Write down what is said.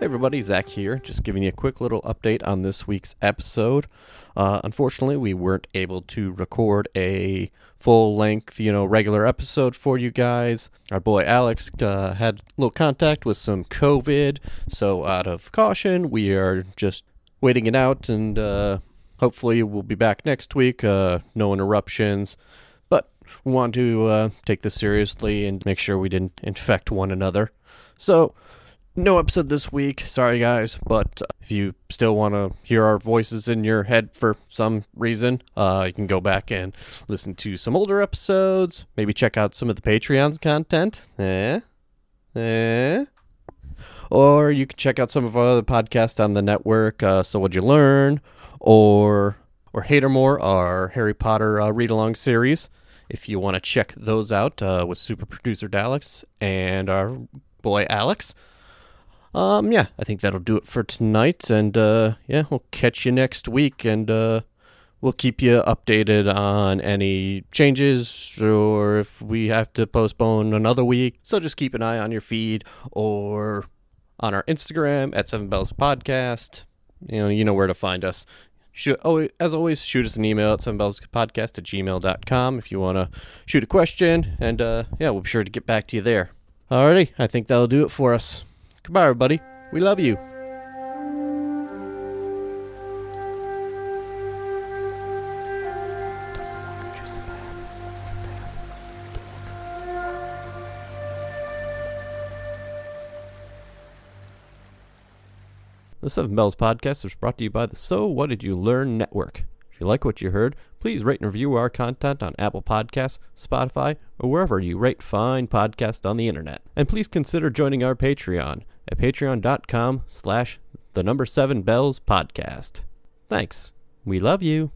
Hey everybody, Zach here, just giving you a quick little update on this week's episode. Uh, unfortunately, we weren't able to record a full length, you know, regular episode for you guys. Our boy Alex uh, had a little contact with some COVID, so out of caution, we are just waiting it out and uh, hopefully we'll be back next week. Uh, no interruptions. But we want to uh, take this seriously and make sure we didn't infect one another. So, no episode this week. Sorry, guys. But uh, if you still want to hear our voices in your head for some reason, uh, you can go back and listen to some older episodes. Maybe check out some of the Patreon content. Eh? Eh? Or you can check out some of our other podcasts on the network. Uh, so, what'd you learn? Or or Hatermore, our Harry Potter uh, read along series. If you want to check those out uh, with super producer Daleks and our boy Alex. Um, yeah, I think that'll do it for tonight. And uh, yeah, we'll catch you next week. And uh, we'll keep you updated on any changes or if we have to postpone another week. So just keep an eye on your feed or on our Instagram at Seven Bells Podcast. You know, you know where to find us. Shoot, oh, as always, shoot us an email at sevenbellspodcast at gmail.com if you want to shoot a question. And uh, yeah, we'll be sure to get back to you there. Alrighty, I think that'll do it for us. Goodbye, everybody. We love you. The Seven Bells Podcast is brought to you by the So What Did You Learn Network. If you like what you heard, please rate and review our content on Apple Podcasts, Spotify, or wherever you rate fine podcasts on the internet. And please consider joining our Patreon at patreon.com slash the number seven bells podcast. Thanks. We love you.